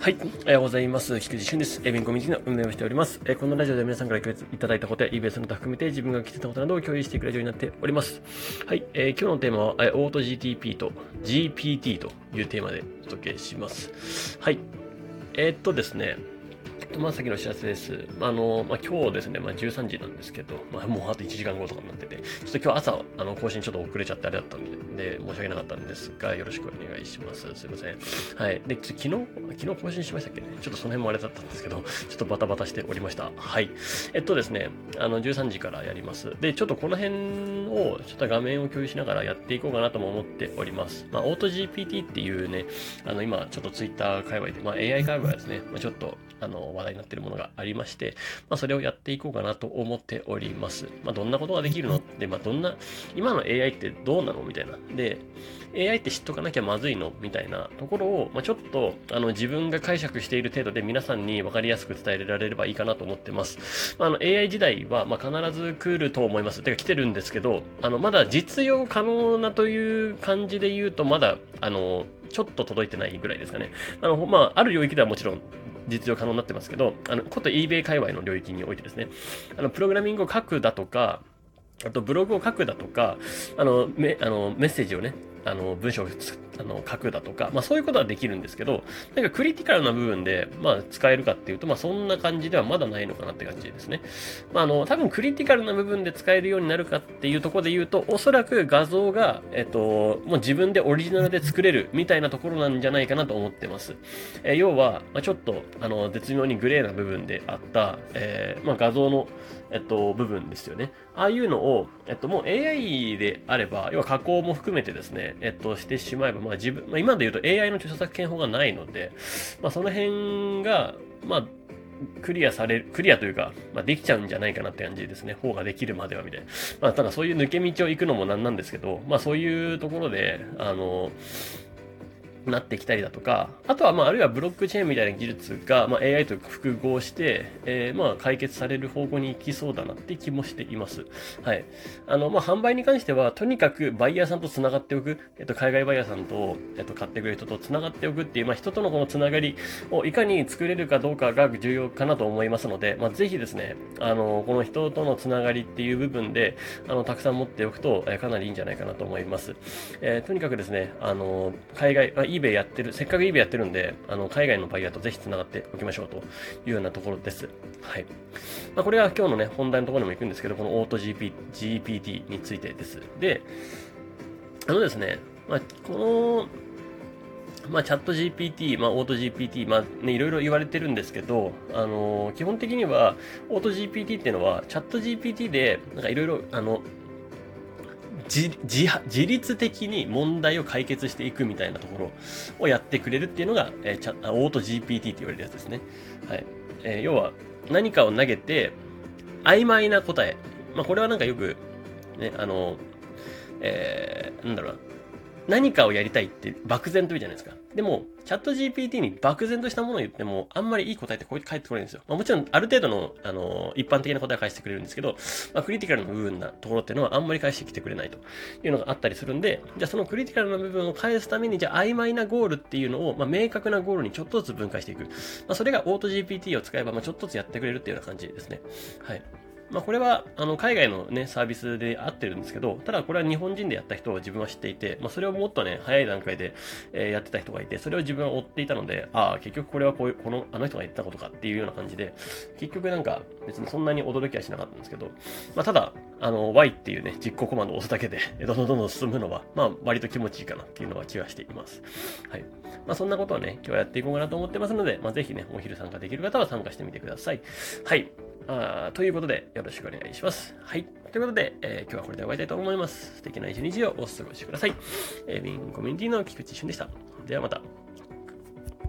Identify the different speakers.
Speaker 1: はい、おはようございます。菊池俊です。エビンコミュニティの運営をしております。えこのラジオで皆さんからいただいたことや EBS の他含めて自分が気づいたことなどを共有していくラジオになっております。はい、えー、今日のテーマは、えオート GTP と GPT というテーマでお届けします。はい、えー、っとですね、っとまあ、先の知らせです。あの、まあ、今日ですね、まあ、13時なんですけど、まあ、もうあと1時間後とかになってて、ちょっと今日朝、あの、更新ちょっと遅れちゃってあれだったんで、で申し訳なかったんですが、よろしくお願いします。すいません。はい。で、昨日、昨日更新しましたっけね？ちょっとその辺もあれだったんですけど、ちょっとバタバタしておりました。はい。えっとですね、あの、13時からやります。で、ちょっとこの辺を、ちょっと画面を共有しながらやっていこうかなとも思っております。まあ、オート GPT っていうね、あの、今、ちょっと Twitter 界隈で、まあ、AI 界隈ですね、まあ、ちょっと、あの、話題になってるものがありまして、まあ、それをやっていこうかなと思っております。まあ、どんなことができるの？って、まあ、どんな、今の AI ってどうなの？みたいな。で、AI って知っとかなきゃまずいの？みたいなところを、まあ、ちょっと、あの、自分が解釈している程度で皆さんに分かりやすく伝えられればいいかなと思ってます。まあ、あの、AI 時代は、ま、必ず来ると思います。てか来てるんですけど、あの、まだ実用可能なという感じで言うと、まだ、あの、ちょっと届いてないぐらいですかね。あの、まあ、ある領域ではもちろん実用可能になってますけど、あの、こと eBay 界隈の領域においてですね、あの、プログラミングを書くだとか、あとブログを書くだとか、あの、めあのメッセージをね、あの、文章をあの書くだとか、まあそういうことはできるんですけど、なんかクリティカルな部分で、まあ使えるかっていうと、まあそんな感じではまだないのかなって感じですね。まああの、多分クリティカルな部分で使えるようになるかっていうところで言うと、おそらく画像が、えっと、もう自分でオリジナルで作れるみたいなところなんじゃないかなと思ってます。え、要は、まあ、ちょっと、あの、絶妙にグレーな部分であった、えー、まあ画像の、えっと、部分ですよね。ああいうのを、えっと、もう AI であれば、要は加工も含めてですね、えっと、してしまえば、まあ自分、まあ今で言うと AI の著作権法がないので、まあその辺が、まあ、クリアされる、クリアというか、まあ、できちゃうんじゃないかなって感じですね。方ができるまではみたいな。まあ、ただそういう抜け道を行くのもなんなんですけど、まあそういうところで、あの、なってきたりだとか、あとは、まあ、あるいはブロックチェーンみたいな技術が、まあ、AI と複合して、えー、まあ、解決される方向に行きそうだなって気もしています。はい。あの、まあ、販売に関しては、とにかくバイヤーさんと繋がっておく、えっと、海外バイヤーさんと、えっと、買ってくれる人と繋がっておくっていう、まあ、人とのこの繋がりをいかに作れるかどうかが重要かなと思いますので、まあ、ぜひですね、あの、この人との繋がりっていう部分で、あの、たくさん持っておくと、え、かなりいいんじゃないかなと思います。えー、とにかくですね、あの、海外、eBay やってる、せっかく eBay やってるんで、あの、海外のバイヤーとぜひ繋がっておきましょうというようなところです。はい。まあ、これは今日のね、本題のところにも行くんですけど、このオート GP GPT についてです。で、あのですね、まあ、この、まあ、チャット GPT、まあ、オート GPT、まあ、ね、いろいろ言われてるんですけど、あのー、基本的には、オート GPT っていうのは、チャット GPT で、なんかいろいろ、あの、自自律的に問題を解決していくみたいなところをやってくれるっていうのが、えー、チャオート GPT って言われるやつですね。はい。えー、要は、何かを投げて、曖昧な答え。まあ、これはなんかよく、ね、あの、えー、なんだろうな。何かをやりたいって漠然と言うじゃないですか。でも、チャット GPT に漠然としたものを言っても、あんまりいい答えってこうやって返ってこないんですよ。まあ、もちろん、ある程度の、あの、一般的な答えを返してくれるんですけど、まあ、クリティカルな部分なところっていうのはあんまり返してきてくれないというのがあったりするんで、じゃあそのクリティカルな部分を返すために、じゃあ曖昧なゴールっていうのを、まあ、明確なゴールにちょっとずつ分解していく。まあ、それがオート GPT を使えば、まあ、ちょっとずつやってくれるっていうような感じですね。はい。まあ、これは、あの、海外のね、サービスで合ってるんですけど、ただこれは日本人でやった人を自分は知っていて、まあ、それをもっとね、早い段階で、え、やってた人がいて、それを自分は追っていたので、ああ、結局これはこういう、この、あの人が言ったことかっていうような感じで、結局なんか、別にそんなに驚きはしなかったんですけど、まあ、ただ、あの、Y っていうね、実行コマンドを押すだけで、どんどんどんどん進むのは、まあ、割と気持ちいいかなっていうのは気がしています。はい。まあ、そんなことをね、今日はやっていこうかなと思ってますので、まあ、ぜひね、お昼参加できる方は参加してみてください。はい。あということで、よろしくお願いします。はい。ということで、えー、今日はこれで終わりたいと思います。素敵な一日をお過ごしください。えー、ウィンコミュニティの菊池俊でした。ではまた。